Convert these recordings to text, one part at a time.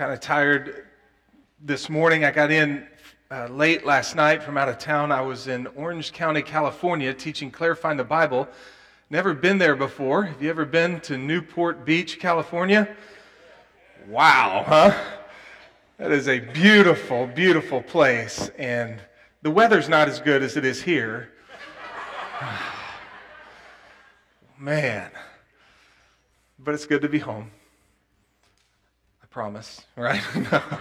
kind of tired this morning. I got in uh, late last night from out of town. I was in Orange County, California, teaching Clarifying the Bible. Never been there before. Have you ever been to Newport Beach, California? Wow, huh? That is a beautiful, beautiful place. And the weather's not as good as it is here. Man. But it's good to be home. Promise, right?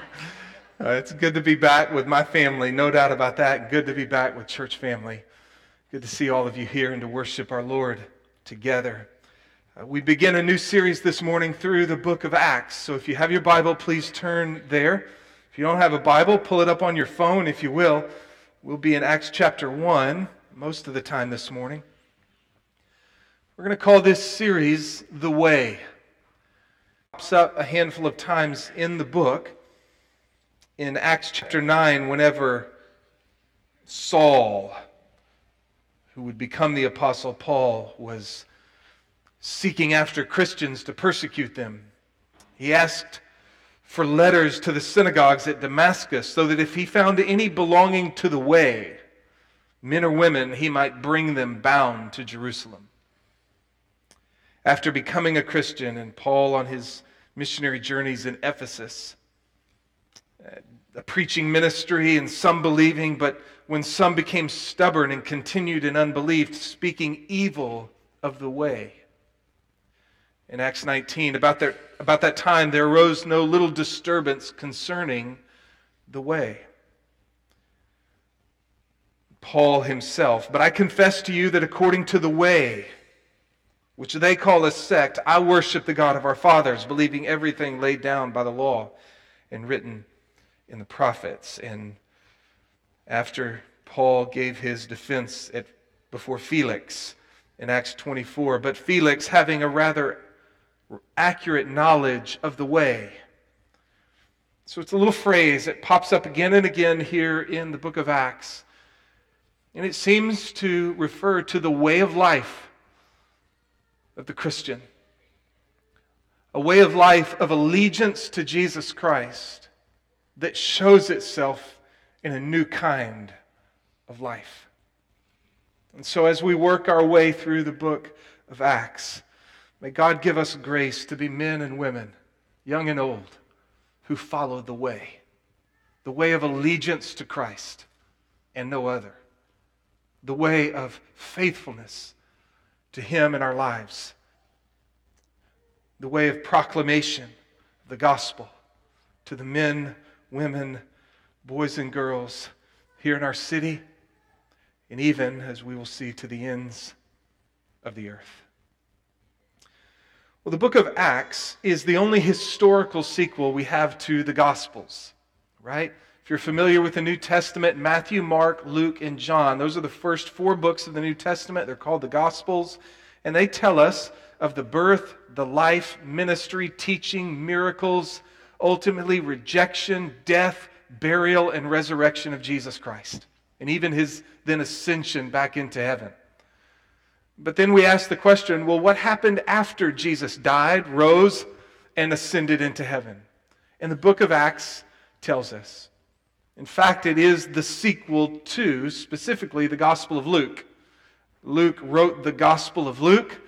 Uh, it's good to be back with my family, no doubt about that. Good to be back with church family. Good to see all of you here and to worship our Lord together. Uh, we begin a new series this morning through the book of Acts. So if you have your Bible, please turn there. If you don't have a Bible, pull it up on your phone, if you will. We'll be in Acts chapter 1 most of the time this morning. We're going to call this series The Way. Pops up a handful of times in the book. In Acts chapter 9, whenever Saul, who would become the Apostle Paul, was seeking after Christians to persecute them, he asked for letters to the synagogues at Damascus so that if he found any belonging to the way, men or women, he might bring them bound to Jerusalem after becoming a Christian, and Paul on his missionary journeys in Ephesus, uh, a preaching ministry and some believing, but when some became stubborn and continued in unbelief, speaking evil of the way. In Acts 19, about that, about that time, there arose no little disturbance concerning the way. Paul himself, but I confess to you that according to the way, which they call a sect, I worship the God of our fathers, believing everything laid down by the law and written in the prophets. And after Paul gave his defense at, before Felix in Acts 24, but Felix, having a rather accurate knowledge of the way, so it's a little phrase that pops up again and again here in the book of Acts. And it seems to refer to the way of life of the Christian. A way of life of allegiance to Jesus Christ that shows itself in a new kind of life. And so, as we work our way through the book of Acts, may God give us grace to be men and women, young and old, who follow the way, the way of allegiance to Christ and no other, the way of faithfulness to Him in our lives. The way of proclamation of the gospel to the men, women, boys, and girls here in our city, and even, as we will see, to the ends of the earth. Well, the book of Acts is the only historical sequel we have to the Gospels, right? If you're familiar with the New Testament, Matthew, Mark, Luke, and John, those are the first four books of the New Testament. They're called the Gospels, and they tell us of the birth, the life, ministry, teaching, miracles, ultimately rejection, death, burial, and resurrection of Jesus Christ, and even his then ascension back into heaven. But then we ask the question well, what happened after Jesus died, rose, and ascended into heaven? And the book of Acts tells us. In fact, it is the sequel to, specifically, the Gospel of Luke. Luke wrote the Gospel of Luke,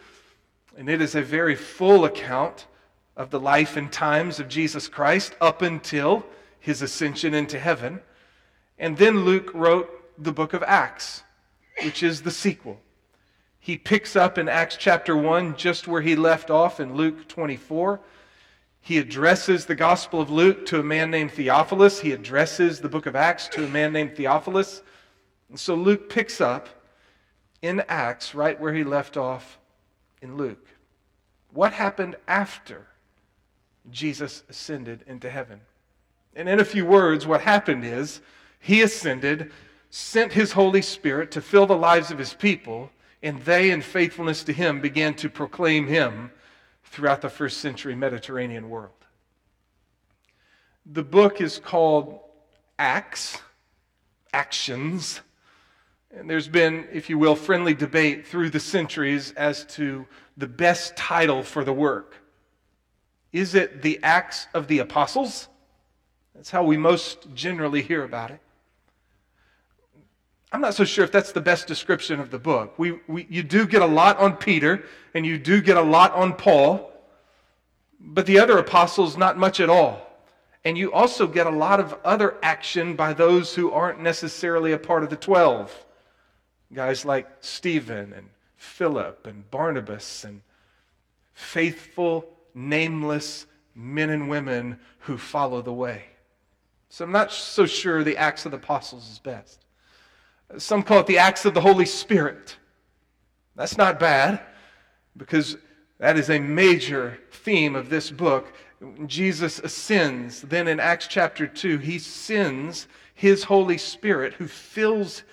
and it is a very full account of the life and times of Jesus Christ up until his ascension into heaven. And then Luke wrote the book of Acts, which is the sequel. He picks up in Acts chapter 1 just where he left off in Luke 24 he addresses the Gospel of Luke to a man named Theophilus. He addresses the book of Acts to a man named Theophilus. And so Luke picks up in Acts right where he left off in Luke. What happened after Jesus ascended into heaven? And in a few words, what happened is he ascended, sent his Holy Spirit to fill the lives of his people, and they, in faithfulness to him, began to proclaim him throughout the first century Mediterranean world. The book is called Acts, Actions. And there's been, if you will, friendly debate through the centuries as to the best title for the work. Is it the Acts of the Apostles? That's how we most generally hear about it. I'm not so sure if that's the best description of the book. We, we, you do get a lot on Peter, and you do get a lot on Paul, but the other apostles, not much at all. And you also get a lot of other action by those who aren't necessarily a part of the 12. Guys like Stephen and Philip and Barnabas and faithful, nameless men and women who follow the way. So I'm not so sure the Acts of the Apostles is best. Some call it the Acts of the Holy Spirit. That's not bad because that is a major theme of this book. Jesus ascends. Then in Acts chapter 2, he sends his Holy Spirit who fills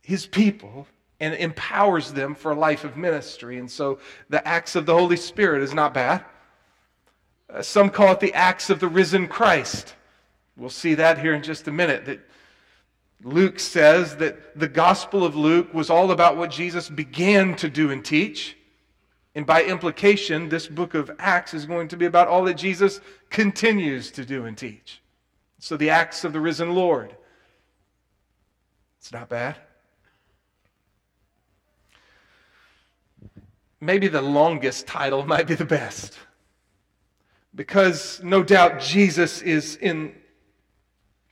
his people and empowers them for a life of ministry. And so the acts of the Holy Spirit is not bad. Uh, some call it the acts of the risen Christ. We'll see that here in just a minute. That Luke says that the Gospel of Luke was all about what Jesus began to do and teach. And by implication, this book of Acts is going to be about all that Jesus continues to do and teach. So the acts of the risen Lord. It's not bad. Maybe the longest title might be the best. Because no doubt Jesus is in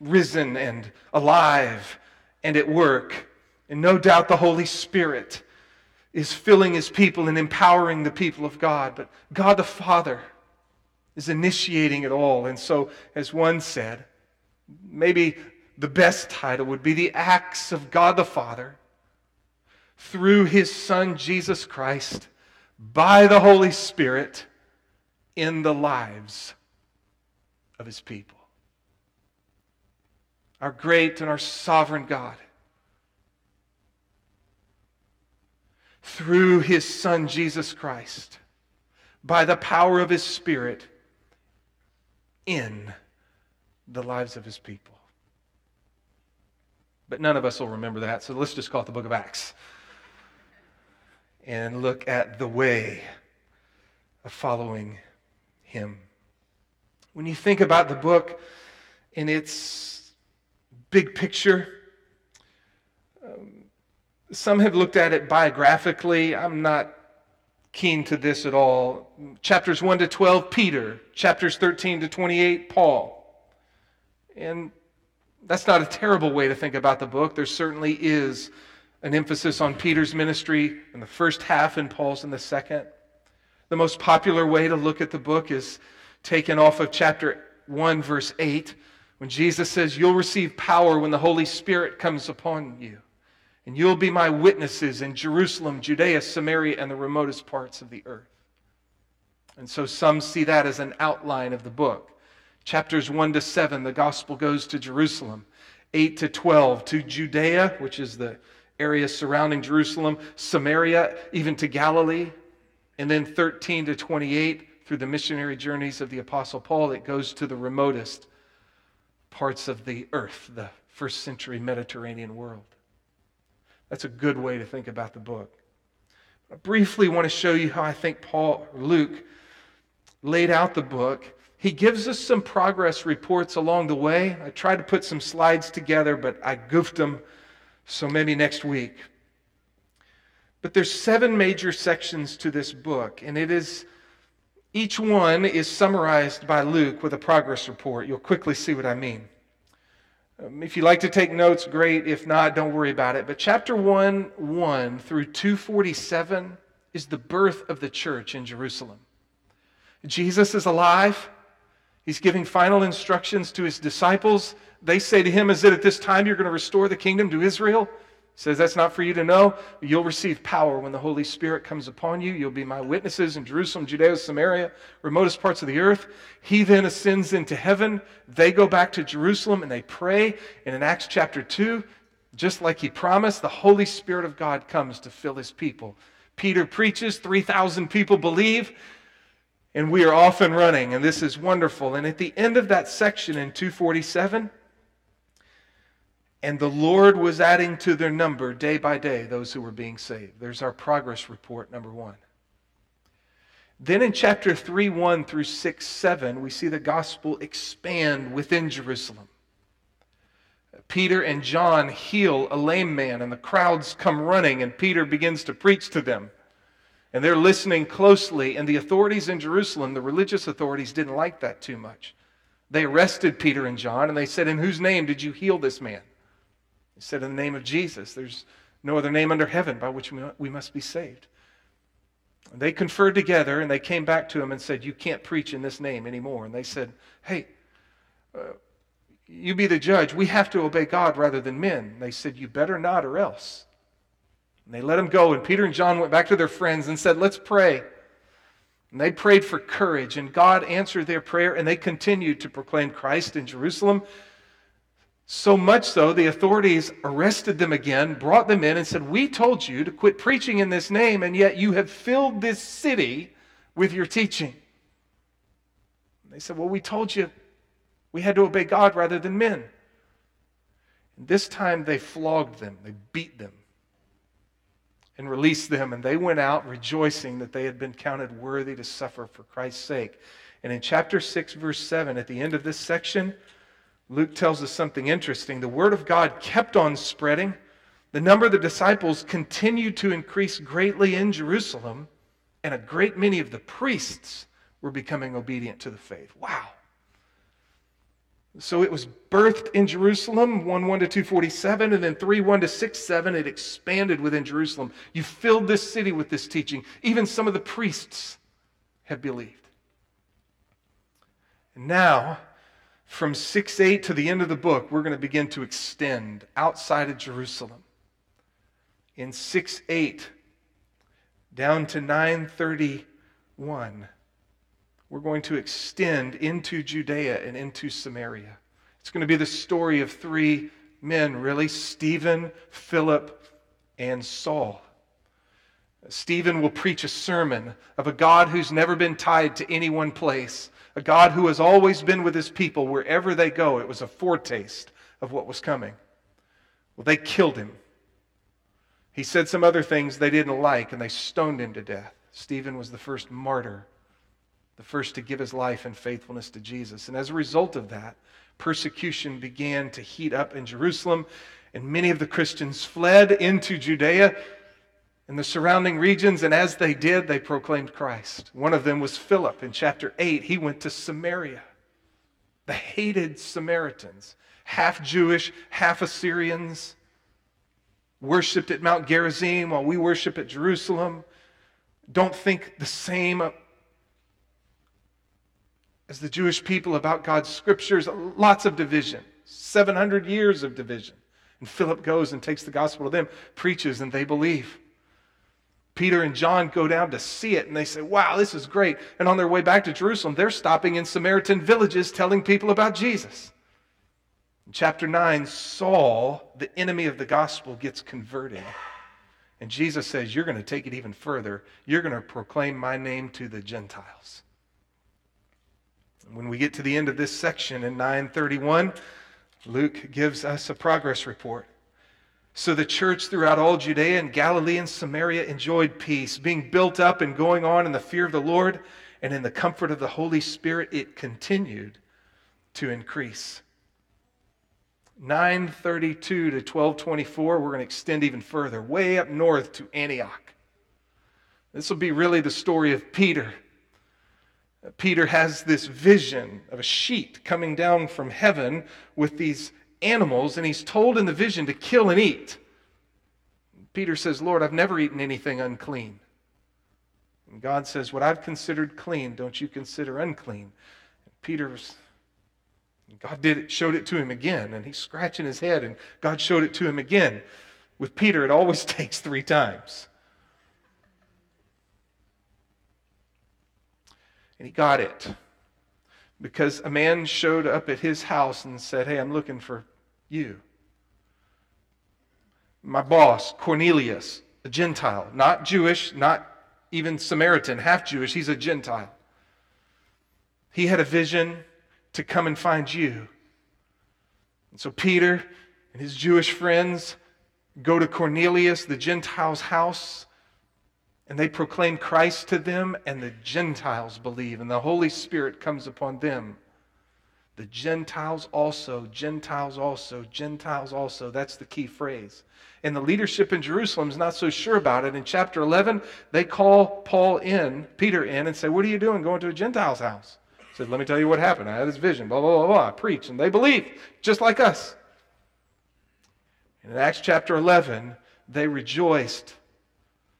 risen and alive and at work. And no doubt the Holy Spirit is filling his people and empowering the people of God. But God the Father is initiating it all. And so, as one said, maybe the best title would be The Acts of God the Father through his Son Jesus Christ by the Holy Spirit in the lives of his people our great and our sovereign God. Through his Son, Jesus Christ, by the power of his Spirit, in the lives of his people. But none of us will remember that, so let's just call it the book of Acts and look at the way of following him. When you think about the book in its big picture. Um, some have looked at it biographically. I'm not keen to this at all. Chapters 1 to 12, Peter. Chapters 13 to 28, Paul. And that's not a terrible way to think about the book. There certainly is an emphasis on Peter's ministry in the first half and Paul's in the second. The most popular way to look at the book is taken off of chapter 1, verse 8 when Jesus says, You'll receive power when the Holy Spirit comes upon you, and you'll be my witnesses in Jerusalem, Judea, Samaria, and the remotest parts of the earth. And so some see that as an outline of the book. Chapters 1 to 7, the gospel goes to Jerusalem. 8 to 12 to Judea, which is the area surrounding Jerusalem, Samaria, even to Galilee. And then 13 to 28, through the missionary journeys of the Apostle Paul, it goes to the remotest parts of the earth, the first century Mediterranean world. That's a good way to think about the book. I briefly want to show you how I think Paul, Luke, laid out the book. He gives us some progress reports along the way. I tried to put some slides together, but I goofed them, so maybe next week. But there's seven major sections to this book, and it is each one is summarized by Luke with a progress report. You'll quickly see what I mean. Um, if you like to take notes, great. If not, don't worry about it. But chapter 1 1 through 247 is the birth of the church in Jerusalem. Jesus is alive. He's giving final instructions to his disciples. They say to him, Is it at this time you're going to restore the kingdom to Israel? Says that's not for you to know. You'll receive power when the Holy Spirit comes upon you. You'll be my witnesses in Jerusalem, Judea, Samaria, remotest parts of the earth. He then ascends into heaven. They go back to Jerusalem and they pray. And in Acts chapter 2, just like he promised, the Holy Spirit of God comes to fill his people. Peter preaches, 3,000 people believe, and we are off and running. And this is wonderful. And at the end of that section in 247, and the Lord was adding to their number day by day those who were being saved. There's our progress report, number one. Then in chapter 3 1 through 6 7, we see the gospel expand within Jerusalem. Peter and John heal a lame man, and the crowds come running, and Peter begins to preach to them. And they're listening closely, and the authorities in Jerusalem, the religious authorities, didn't like that too much. They arrested Peter and John, and they said, In whose name did you heal this man? Said, In the name of Jesus. There's no other name under heaven by which we must be saved. And they conferred together, and they came back to him and said, You can't preach in this name anymore. And they said, Hey, uh, you be the judge. We have to obey God rather than men. They said, You better not, or else. And they let him go. And Peter and John went back to their friends and said, Let's pray. And they prayed for courage, and God answered their prayer, and they continued to proclaim Christ in Jerusalem. So much so, the authorities arrested them again, brought them in, and said, We told you to quit preaching in this name, and yet you have filled this city with your teaching. And they said, Well, we told you we had to obey God rather than men. And this time they flogged them, they beat them, and released them. And they went out rejoicing that they had been counted worthy to suffer for Christ's sake. And in chapter 6, verse 7, at the end of this section, Luke tells us something interesting. The word of God kept on spreading. The number of the disciples continued to increase greatly in Jerusalem, and a great many of the priests were becoming obedient to the faith. Wow. So it was birthed in Jerusalem, 1 1 to 247, and then 3 1 to 6 7, it expanded within Jerusalem. You filled this city with this teaching. Even some of the priests have believed. And now, from 6 8 to the end of the book, we're going to begin to extend outside of Jerusalem. In 6 8, down to 931 we're going to extend into Judea and into Samaria. It's going to be the story of three men, really Stephen, Philip, and Saul. Stephen will preach a sermon of a God who's never been tied to any one place, a God who has always been with his people wherever they go. It was a foretaste of what was coming. Well, they killed him. He said some other things they didn't like, and they stoned him to death. Stephen was the first martyr the first to give his life in faithfulness to Jesus. And as a result of that, persecution began to heat up in Jerusalem, and many of the Christians fled into Judea and the surrounding regions, and as they did, they proclaimed Christ. One of them was Philip. In chapter 8, he went to Samaria. The hated Samaritans, half Jewish, half Assyrians, worshiped at Mount Gerizim while we worship at Jerusalem. Don't think the same as the Jewish people about God's scriptures, lots of division, 700 years of division. And Philip goes and takes the gospel to them, preaches, and they believe. Peter and John go down to see it and they say, Wow, this is great. And on their way back to Jerusalem, they're stopping in Samaritan villages telling people about Jesus. In chapter 9, Saul, the enemy of the gospel, gets converted. And Jesus says, You're going to take it even further. You're going to proclaim my name to the Gentiles. When we get to the end of this section in 931, Luke gives us a progress report. So the church throughout all Judea and Galilee and Samaria enjoyed peace, being built up and going on in the fear of the Lord and in the comfort of the Holy Spirit, it continued to increase. 932 to 1224, we're going to extend even further, way up north to Antioch. This will be really the story of Peter Peter has this vision of a sheet coming down from heaven with these animals, and he's told in the vision to kill and eat. Peter says, Lord, I've never eaten anything unclean. And God says, What I've considered clean, don't you consider unclean. And Peter God did it, showed it to him again, and he's scratching his head, and God showed it to him again. With Peter, it always takes three times. And he got it because a man showed up at his house and said, Hey, I'm looking for you. My boss, Cornelius, a Gentile, not Jewish, not even Samaritan, half Jewish, he's a Gentile. He had a vision to come and find you. And so Peter and his Jewish friends go to Cornelius, the Gentile's house, And they proclaim Christ to them, and the Gentiles believe, and the Holy Spirit comes upon them. The Gentiles also, Gentiles also, Gentiles also. That's the key phrase. And the leadership in Jerusalem is not so sure about it. In chapter 11, they call Paul in, Peter in, and say, What are you doing going to a Gentile's house? He said, Let me tell you what happened. I had this vision, blah, blah, blah, blah. I preach. And they believe, just like us. In Acts chapter 11, they rejoiced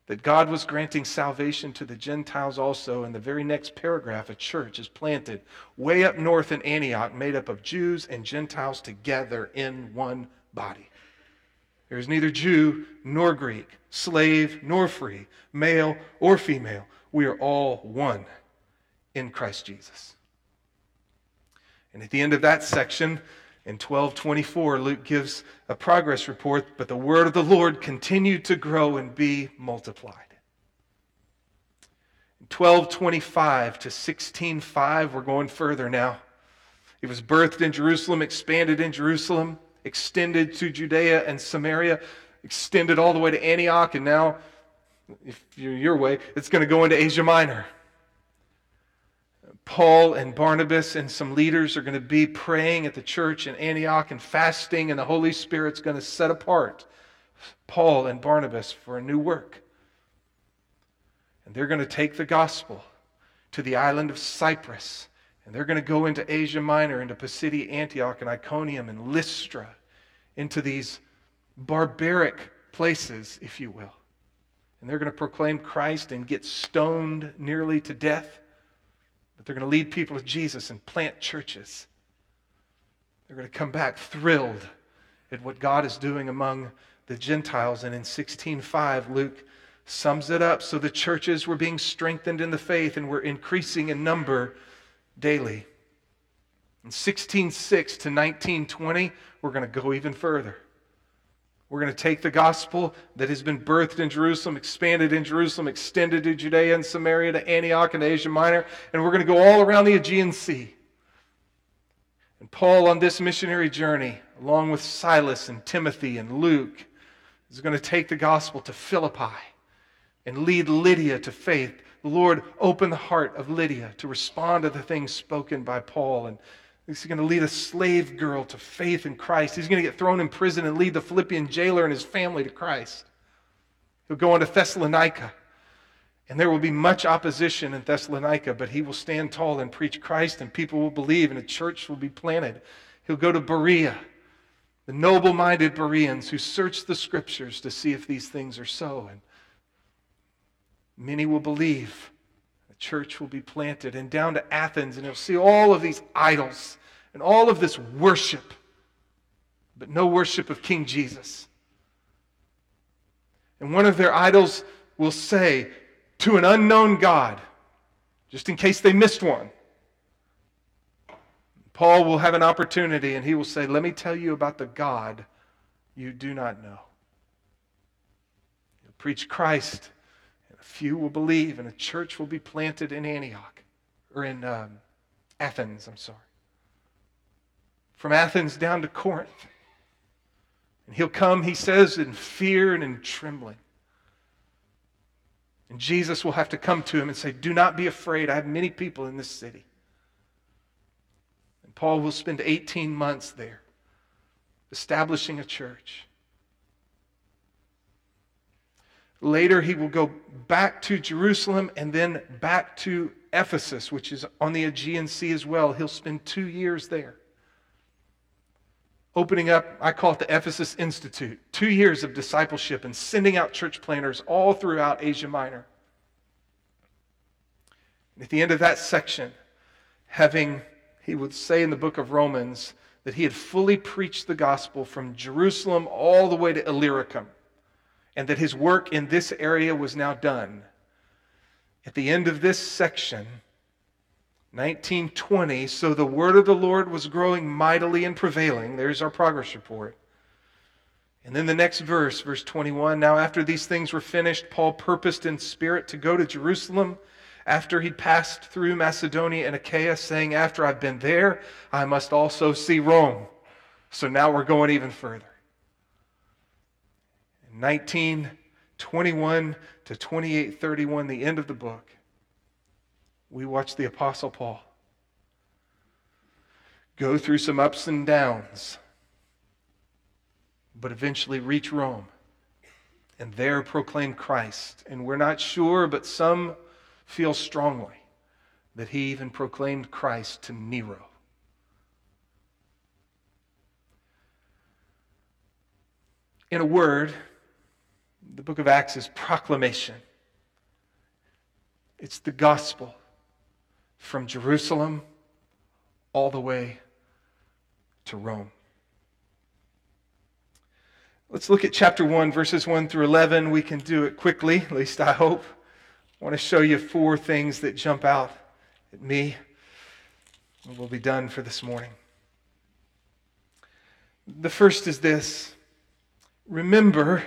that God was granting salvation to the Gentiles also. In the very next paragraph, a church is planted way up north in Antioch, made up of Jews and Gentiles together in one body. There is neither Jew nor Greek, slave nor free, male or female. We are all one in Christ Jesus. And at the end of that section, in 1224, Luke gives a progress report, but the word of the Lord continued to grow and be multiplied. In 1225 to 1605, we're going further now. He was birthed in Jerusalem, expanded in Jerusalem, extended to Judea and Samaria, extended all the way to Antioch, and now, if you're your way, it's going to go into Asia Minor. Paul and Barnabas and some leaders are going to be praying at the church in Antioch and fasting, and the Holy Spirit's going to set apart Paul and Barnabas for a new work. And they're going to take the gospel to the island of Cyprus, and they're going to go into Asia Minor, into Pisidia, Antioch, and Iconium, and Lystra, into these barbaric places, if you will. And they're going to proclaim Christ and get stoned nearly to death. But they're going to lead people to Jesus and plant churches. They're going to come back thrilled at what God is doing among the Gentiles. And in 16:5, Luke sums it up. So the churches were being strengthened in the faith and were increasing in number daily. In 16:6 to 1920, we're going to go even further. We're going to take the gospel that has been birthed in Jerusalem, expanded in Jerusalem, extended to Judea and Samaria, to Antioch and Asia Minor, and we're going to go all around the Aegean Sea. And Paul, on this missionary journey, along with Silas and Timothy and Luke, is going to take the gospel to Philippi and lead Lydia to faith. The Lord opened the heart of Lydia to respond to the things spoken by Paul and He's going to lead a slave girl to faith in Christ. He's going to get thrown in prison and lead the Philippian jailer and his family to Christ. He'll go on to Thessalonica, and there will be much opposition in Thessalonica, but he will stand tall and preach Christ, and people will believe, and a church will be planted. He'll go to Berea, the noble minded Bereans who search the scriptures to see if these things are so. And many will believe church will be planted, and down to Athens, and he'll see all of these idols and all of this worship, but no worship of King Jesus. And one of their idols will say to an unknown God, just in case they missed one. Paul will have an opportunity and he will say, Let me tell you about the God you do not know. He'll preach Christ few will believe, and a church will be planted in Antioch, or in um, Athens, I'm sorry. From Athens down to Corinth. And he'll come, he says, in fear and in trembling. And Jesus will have to come to him and say, Do not be afraid. I have many people in this city. And Paul will spend 18 months there establishing a church. Later, he will go back to Jerusalem and then back to Ephesus, which is on the Aegean Sea as well. He'll spend two years there. Opening up, I call it the Ephesus Institute, two years of discipleship and sending out church planters all throughout Asia Minor. And at the end of that section, having, he would say in the book of Romans, that he had fully preached the gospel from Jerusalem all the way to Illyricum and that his work in this area was now done. At the end of this section, 1920, so the word of the Lord was growing mightily and prevailing. There's our progress report. And then the next verse, verse 21 Now, after these things were finished, Paul purposed in spirit to go to Jerusalem after he'd passed through Macedonia and Achaia, saying, After I've been there, I must also see Rome. So now we're going even further. 19 21 to 28 31, the end of the book, we watch the Apostle Paul go through some ups and downs, but eventually reach Rome and there proclaim Christ. And we're not sure, but some feel strongly that he even proclaimed Christ to Nero. In a word, the book of Acts is proclamation. It's the gospel from Jerusalem all the way to Rome. Let's look at chapter 1, verses 1 through 11. We can do it quickly, at least I hope. I want to show you four things that jump out at me, and we'll be done for this morning. The first is this remember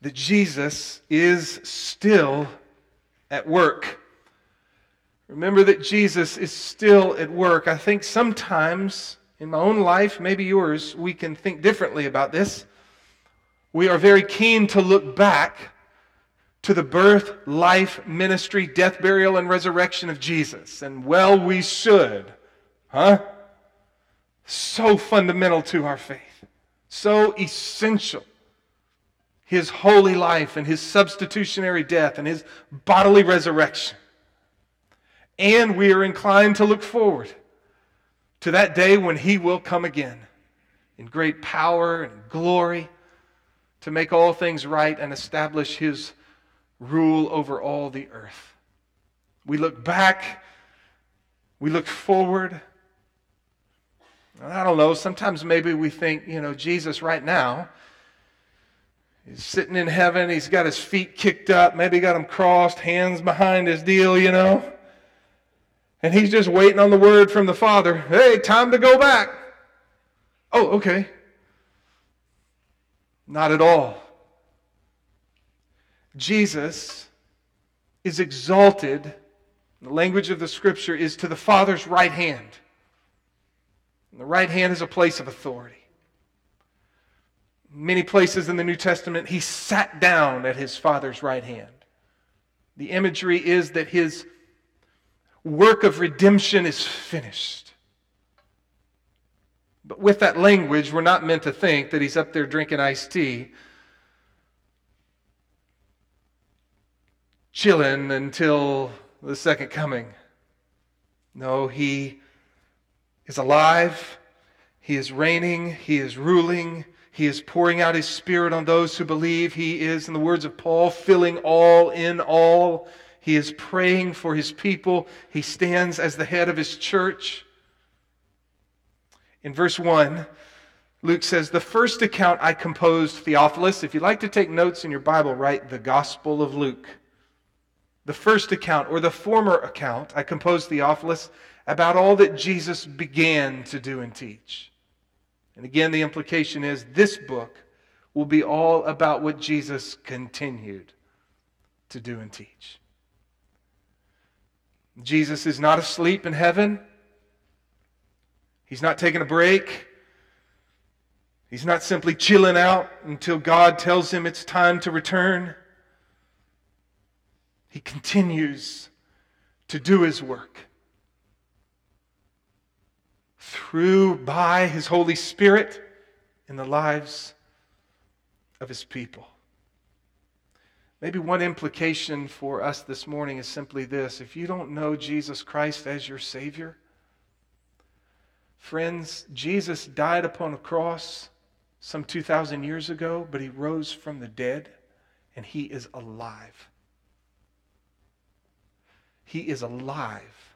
that Jesus is still at work. Remember that Jesus is still at work. I think sometimes in my own life, maybe yours, we can think differently about this. We are very keen to look back to the birth, life, ministry, death, burial, and resurrection of Jesus. And well, we should. Huh? So fundamental to our faith, so essential. His holy life and his substitutionary death and his bodily resurrection. And we are inclined to look forward to that day when he will come again in great power and glory to make all things right and establish his rule over all the earth. We look back, we look forward. I don't know, sometimes maybe we think, you know, Jesus right now, he's sitting in heaven, he's got his feet kicked up, maybe got them crossed, hands behind his deal, you know. And he's just waiting on the word from the Father. Hey, time to go back. Oh, okay. Not at all. Jesus is exalted. The language of the scripture is to the Father's right hand. And the right hand is a place of authority. Many places in the New Testament, he sat down at his Father's right hand. The imagery is that his work of redemption is finished. But with that language, we're not meant to think that he's up there drinking iced tea, chilling until the second coming. No, he is alive, he is reigning, he is ruling. He is pouring out his spirit on those who believe. He is, in the words of Paul, filling all in all. He is praying for his people. He stands as the head of his church. In verse 1, Luke says, The first account I composed, Theophilus. If you'd like to take notes in your Bible, write the Gospel of Luke. The first account, or the former account, I composed, Theophilus, about all that Jesus began to do and teach. And again, the implication is this book will be all about what Jesus continued to do and teach. Jesus is not asleep in heaven. He's not taking a break. He's not simply chilling out until God tells him it's time to return. He continues to do his work through, by his Holy Spirit in the lives of his people. Maybe one implication for us this morning is simply this if you don't know Jesus Christ as your Savior, friends, Jesus died upon a cross some 2,000 years ago, but he rose from the dead and he is alive. He is alive.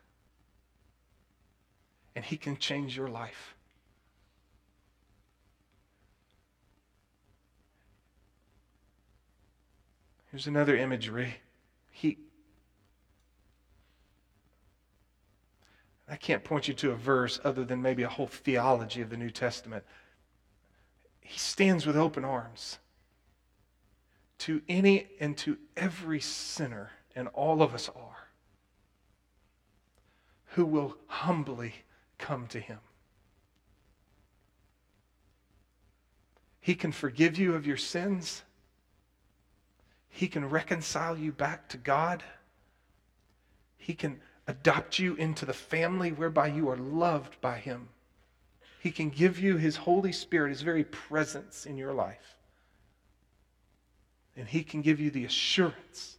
And he can change your life. Here's another imagery. He I can't point you to a verse other than maybe a whole theology of the New Testament. He stands with open arms to any and to every sinner, and all of us are, who will humbly come to him. He can forgive you of your sins. He can reconcile you back to God. He can adopt you into the family whereby you are loved by Him. He can give you His Holy Spirit, His very presence in your life. And He can give you the assurance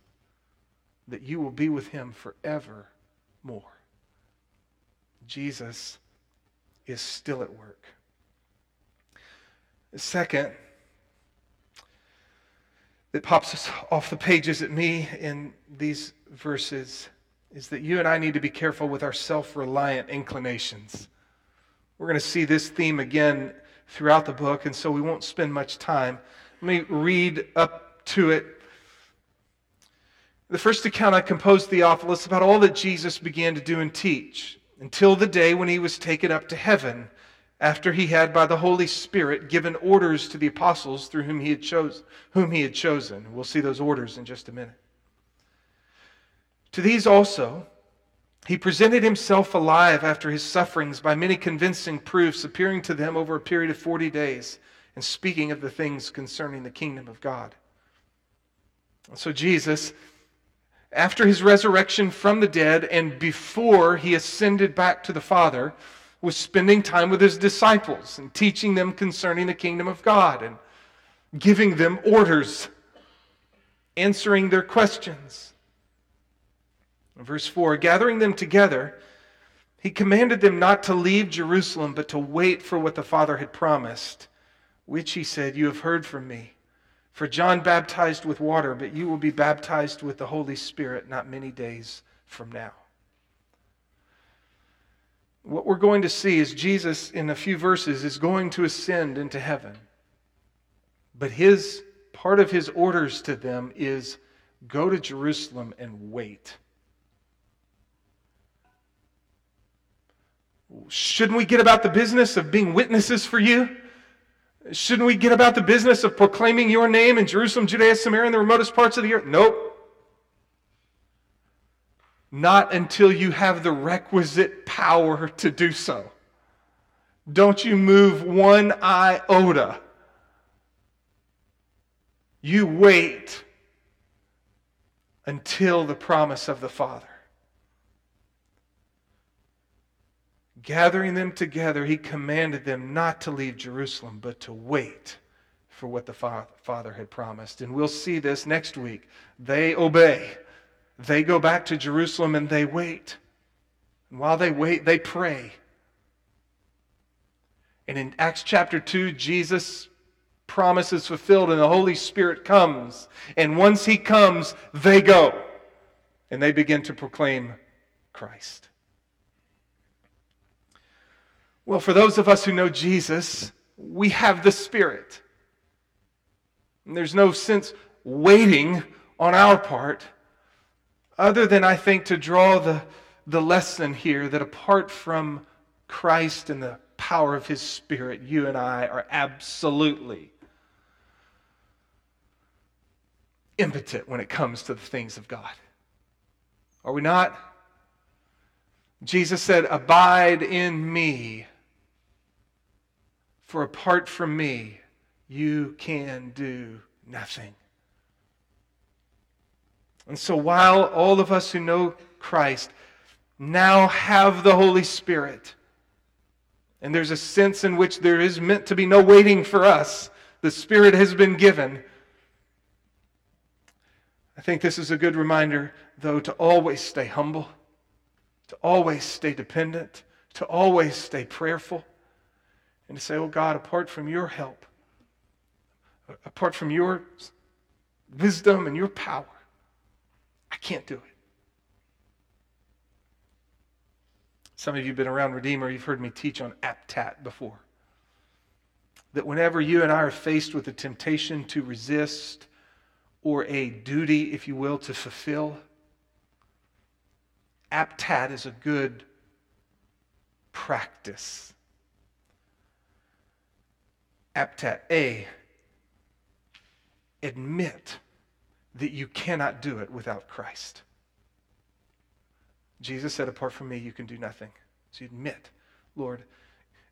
that you will be with Him forevermore. Jesus is still at work. Second, that pops off the pages at me in these verses is that you and I need to be careful with our self reliant inclinations. We're going to see this theme again throughout the book, and so we won't spend much time. Let me read up to it. The first account I composed Theophilus about all that Jesus began to do and teach until the day when he was taken up to heaven after he had by the Holy Spirit given orders to the apostles through whom he had, chose, whom he had chosen. We'll see those orders in just a minute. To these also, he presented himself alive after his sufferings by many convincing proofs, appearing to them over a period of 40 days and speaking of the things concerning the kingdom of God. And so, Jesus, after his resurrection from the dead and before he ascended back to the Father, was spending time with his disciples and teaching them concerning the kingdom of God and giving them orders, answering their questions. Verse 4 Gathering them together, he commanded them not to leave Jerusalem, but to wait for what the Father had promised, which he said, You have heard from me. For John baptized with water, but you will be baptized with the Holy Spirit not many days from now. What we're going to see is Jesus, in a few verses, is going to ascend into heaven. But his part of his orders to them is go to Jerusalem and wait. Shouldn't we get about the business of being witnesses for you? Shouldn't we get about the business of proclaiming your name in Jerusalem, Judea, Samaria, and the remotest parts of the earth? Nope. Not until you have the requisite power to do so. Don't you move one iota. You wait until the promise of the Father. Gathering them together, he commanded them not to leave Jerusalem, but to wait for what the Father had promised. And we'll see this next week. They obey, they go back to Jerusalem and they wait. And while they wait, they pray. And in Acts chapter 2, Jesus' promise is fulfilled and the Holy Spirit comes. And once he comes, they go. And they begin to proclaim Christ. Well, for those of us who know Jesus, we have the Spirit. And there's no sense waiting on our part, other than, I think, to draw the, the lesson here that apart from Christ and the power of His Spirit, you and I are absolutely impotent when it comes to the things of God. Are we not? Jesus said, Abide in me for apart from me, you can do nothing. And so, while all of us who know Christ now have the Holy Spirit, and there's a sense in which there is meant to be no waiting for us, the Spirit has been given. I think this is a good reminder, though, to always stay humble, to always stay dependent, to always stay prayerful and to say, Oh God, apart from your help, apart from your wisdom and your power, I can't do it. Some of you have been around Redeemer, you've heard me teach on aptat before. That whenever you and I are faced with a temptation to resist or a duty, if you will, to fulfill, aptat is a good practice aptat A, admit that you cannot do it without Christ. Jesus said, Apart from me, you can do nothing. So you admit, Lord,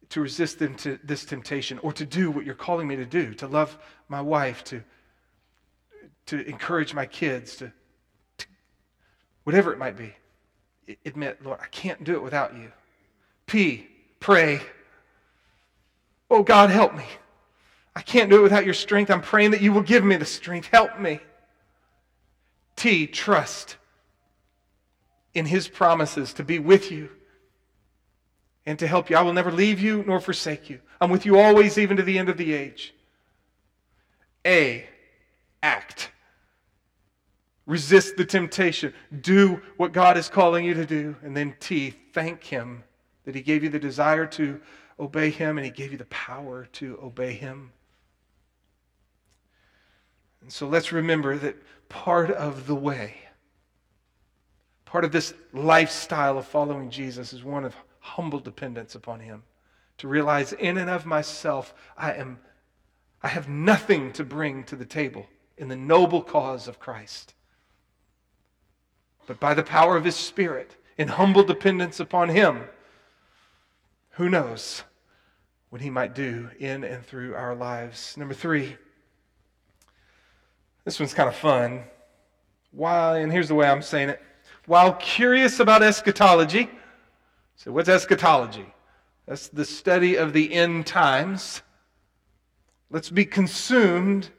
to resist them to this temptation or to do what you're calling me to do, to love my wife, to, to encourage my kids, to, to whatever it might be. Admit, Lord, I can't do it without you. P, pray. Oh, God, help me. I can't do it without your strength. I'm praying that you will give me the strength. Help me. T, trust in his promises to be with you and to help you. I will never leave you nor forsake you. I'm with you always, even to the end of the age. A, act. Resist the temptation. Do what God is calling you to do. And then T, thank Him that He gave you the desire to obey Him and He gave you the power to obey Him. And so let's remember that part of the way, part of this lifestyle of following Jesus is one of humble dependence upon Him. To realize in and of myself, I am I have nothing to bring to the table in the noble cause of Christ. But by the power of His Spirit, in humble dependence upon Him, who knows what He might do in and through our lives. Number three, this one's kind of fun. While, and here's the way I'm saying it. While curious about eschatology, so what's eschatology? That's the study of the end times. Let's be consumed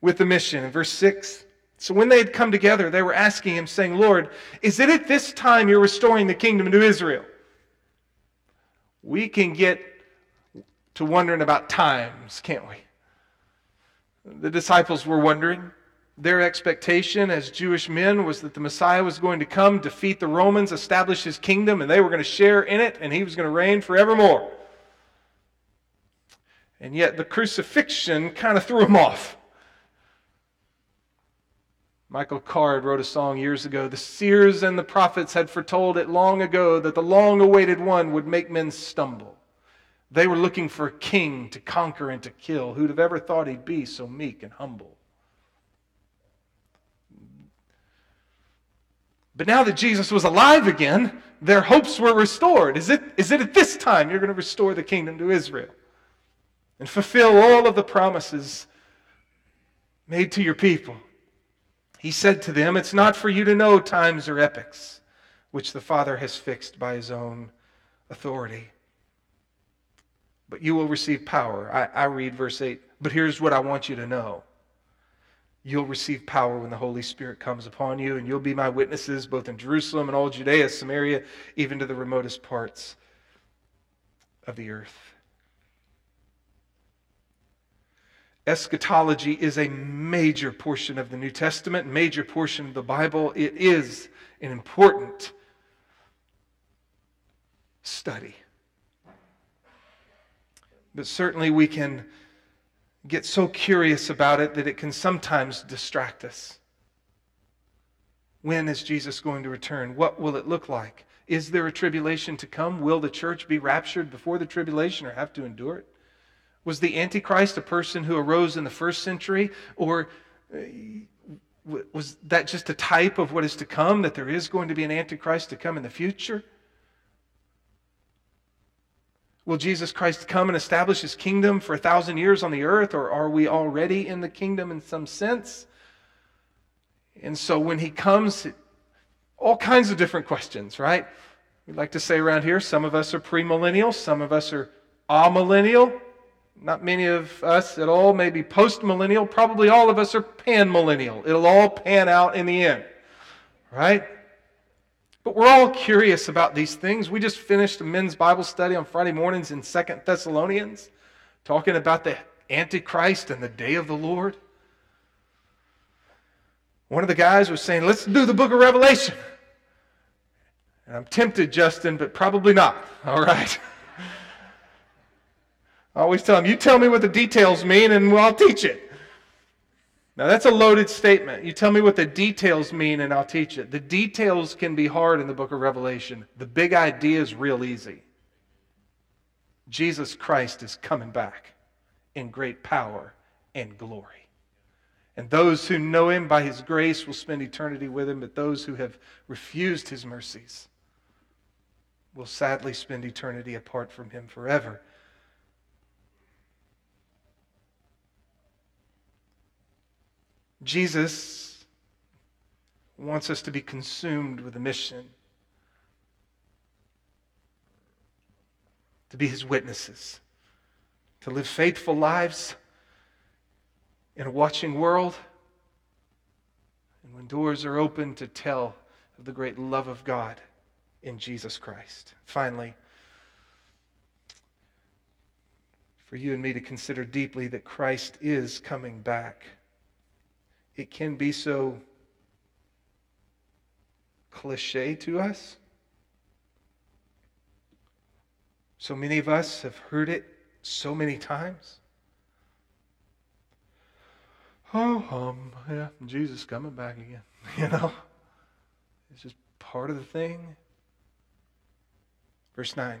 with the mission. In verse 6, so when they had come together, they were asking him, saying, Lord, is it at this time you're restoring the kingdom to Israel? We can get to wondering about times, can't we? The disciples were wondering. Their expectation as Jewish men was that the Messiah was going to come, defeat the Romans, establish his kingdom, and they were going to share in it, and he was going to reign forevermore. And yet the crucifixion kind of threw him off. Michael Card wrote a song years ago. The seers and the prophets had foretold it long ago that the long awaited one would make men stumble. They were looking for a king to conquer and to kill. Who'd have ever thought he'd be so meek and humble? But now that Jesus was alive again, their hopes were restored. Is it, is it at this time you're going to restore the kingdom to Israel? and fulfill all of the promises made to your people. He said to them, It's not for you to know times or epochs which the Father has fixed by his own authority. But you will receive power. I, I read verse 8. But here's what I want you to know you'll receive power when the Holy Spirit comes upon you, and you'll be my witnesses both in Jerusalem and all Judea, Samaria, even to the remotest parts of the earth. Eschatology is a major portion of the New Testament, major portion of the Bible. It is an important study. But certainly we can get so curious about it that it can sometimes distract us. When is Jesus going to return? What will it look like? Is there a tribulation to come? Will the church be raptured before the tribulation or have to endure it? Was the Antichrist a person who arose in the first century? Or uh, was that just a type of what is to come, that there is going to be an Antichrist to come in the future? Will Jesus Christ come and establish his kingdom for a thousand years on the earth, or are we already in the kingdom in some sense? And so when he comes, all kinds of different questions, right? We like to say around here some of us are premillennial, some of us are amillennial. Not many of us at all, maybe post millennial. Probably all of us are pan millennial. It'll all pan out in the end, right? But we're all curious about these things. We just finished a men's Bible study on Friday mornings in Second Thessalonians, talking about the Antichrist and the day of the Lord. One of the guys was saying, Let's do the book of Revelation. And I'm tempted, Justin, but probably not. All right. I always tell him, you tell me what the details mean and I'll teach it. Now, that's a loaded statement. You tell me what the details mean and I'll teach it. The details can be hard in the book of Revelation. The big idea is real easy. Jesus Christ is coming back in great power and glory. And those who know him by his grace will spend eternity with him, but those who have refused his mercies will sadly spend eternity apart from him forever. Jesus wants us to be consumed with a mission to be his witnesses, to live faithful lives in a watching world, and when doors are open, to tell of the great love of God in Jesus Christ. Finally, for you and me to consider deeply that Christ is coming back. It can be so cliche to us. So many of us have heard it so many times. Oh, um, yeah, Jesus coming back again. You know, it's just part of the thing. Verse 9.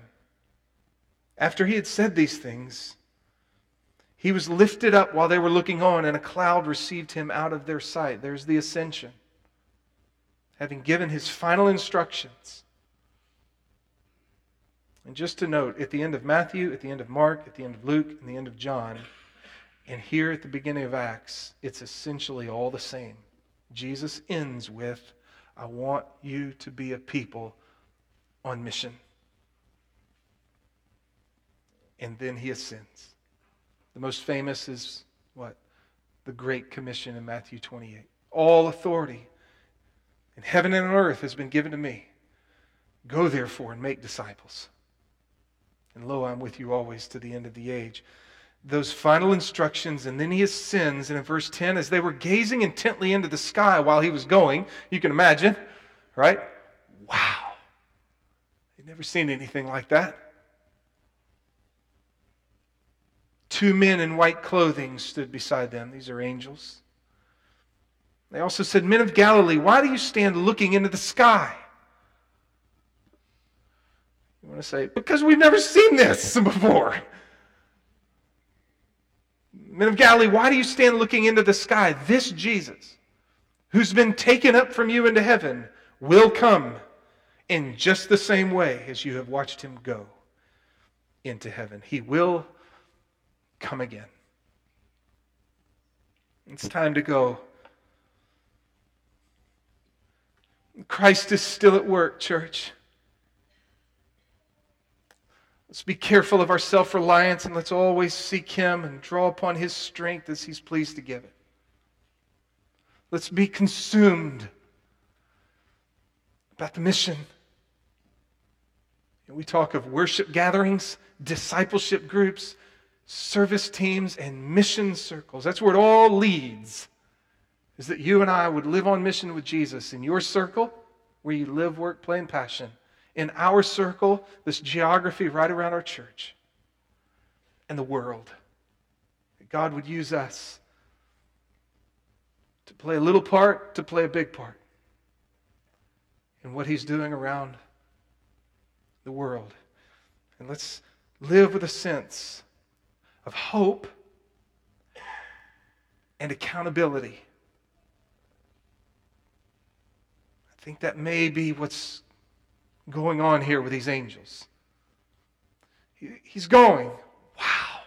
After he had said these things, he was lifted up while they were looking on, and a cloud received him out of their sight. There's the ascension. Having given his final instructions. And just to note, at the end of Matthew, at the end of Mark, at the end of Luke, and the end of John, and here at the beginning of Acts, it's essentially all the same. Jesus ends with, I want you to be a people on mission. And then he ascends. The most famous is what? The Great Commission in Matthew 28. All authority in heaven and on earth has been given to me. Go therefore and make disciples. And lo, I'm with you always to the end of the age. Those final instructions, and then he ascends. And in verse 10, as they were gazing intently into the sky while he was going, you can imagine, right? Wow. They'd never seen anything like that. Two men in white clothing stood beside them. These are angels. They also said, Men of Galilee, why do you stand looking into the sky? You want to say, Because we've never seen this before. Men of Galilee, why do you stand looking into the sky? This Jesus, who's been taken up from you into heaven, will come in just the same way as you have watched him go into heaven. He will come again. It's time to go. Christ is still at work, church. Let's be careful of our self reliance and let's always seek Him and draw upon His strength as He's pleased to give it. Let's be consumed about the mission. We talk of worship gatherings, discipleship groups, service teams, and mission circles. That's where it all leads. Is that you and I would live on mission with Jesus in your circle, where you live, work, play, and passion. In our circle, this geography right around our church and the world. That God would use us to play a little part, to play a big part in what He's doing around the world. And let's live with a sense of hope and accountability. I think that may be what's going on here with these angels. He's going, wow.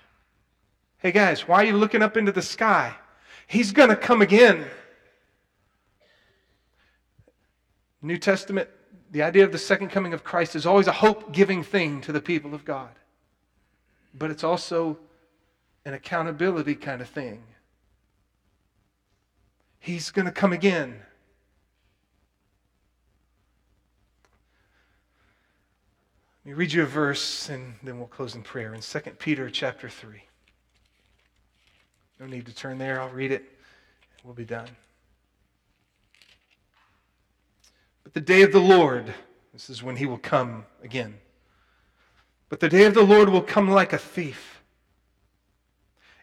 Hey guys, why are you looking up into the sky? He's going to come again. New Testament, the idea of the second coming of Christ is always a hope giving thing to the people of God. But it's also an accountability kind of thing. He's going to come again. Let me read you a verse and then we'll close in prayer. In 2 Peter chapter 3. No need to turn there. I'll read it. We'll be done. But the day of the Lord, this is when he will come again. But the day of the Lord will come like a thief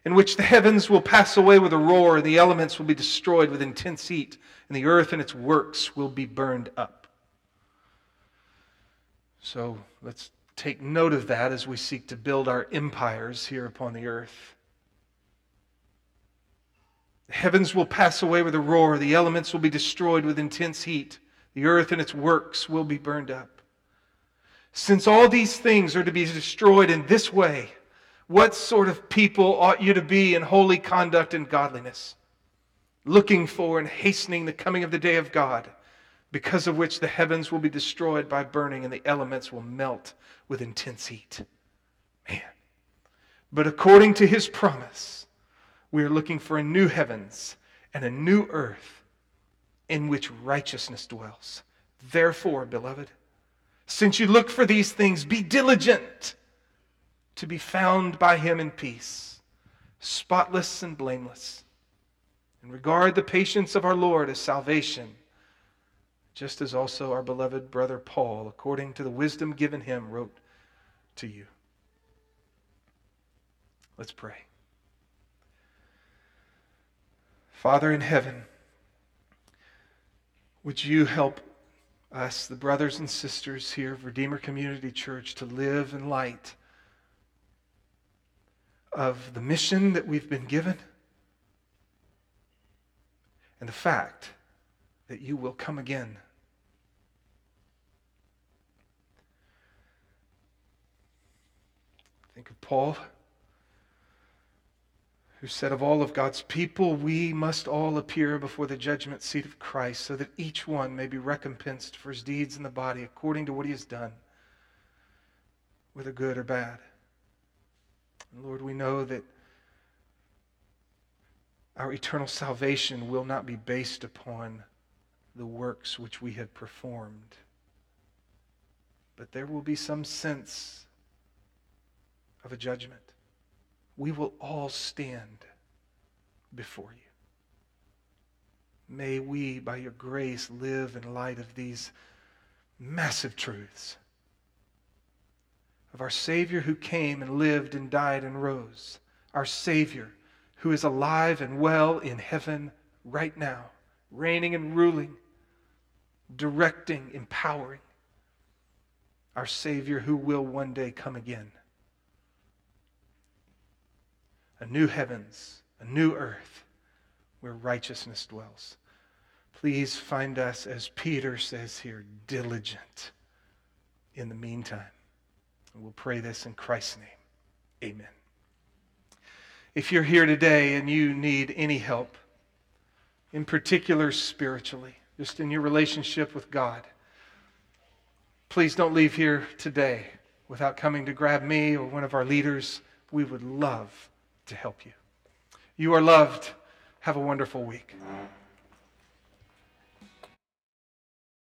in which the heavens will pass away with a roar, and the elements will be destroyed with intense heat, and the earth and its works will be burned up. So let's take note of that as we seek to build our empires here upon the earth. The heavens will pass away with a roar, the elements will be destroyed with intense heat, the earth and its works will be burned up. Since all these things are to be destroyed in this way, what sort of people ought you to be in holy conduct and godliness? looking for and hastening the coming of the day of God, because of which the heavens will be destroyed by burning and the elements will melt with intense heat. Man. But according to his promise, we are looking for a new heavens and a new earth in which righteousness dwells. Therefore, beloved, since you look for these things, be diligent to be found by him in peace, spotless and blameless, and regard the patience of our Lord as salvation, just as also our beloved brother Paul, according to the wisdom given him, wrote to you. Let's pray. Father in heaven, would you help us, the brothers and sisters here of Redeemer Community Church, to live in light of the mission that we've been given and the fact that you will come again. Think of Paul who said, Of all of God's people, we must all appear before the judgment seat of Christ, so that each one may be recompensed for his deeds in the body according to what he has done, whether good or bad. And Lord, we know that our eternal salvation will not be based upon the works which we have performed, but there will be some sense of a judgment. We will all stand before you. May we, by your grace, live in light of these massive truths of our Savior who came and lived and died and rose, our Savior who is alive and well in heaven right now, reigning and ruling, directing, empowering, our Savior who will one day come again a new heavens, a new earth where righteousness dwells. Please find us, as Peter says here, diligent in the meantime. And we'll pray this in Christ's name. Amen. If you're here today and you need any help, in particular spiritually, just in your relationship with God, please don't leave here today without coming to grab me or one of our leaders. We would love to help you. You are loved. Have a wonderful week.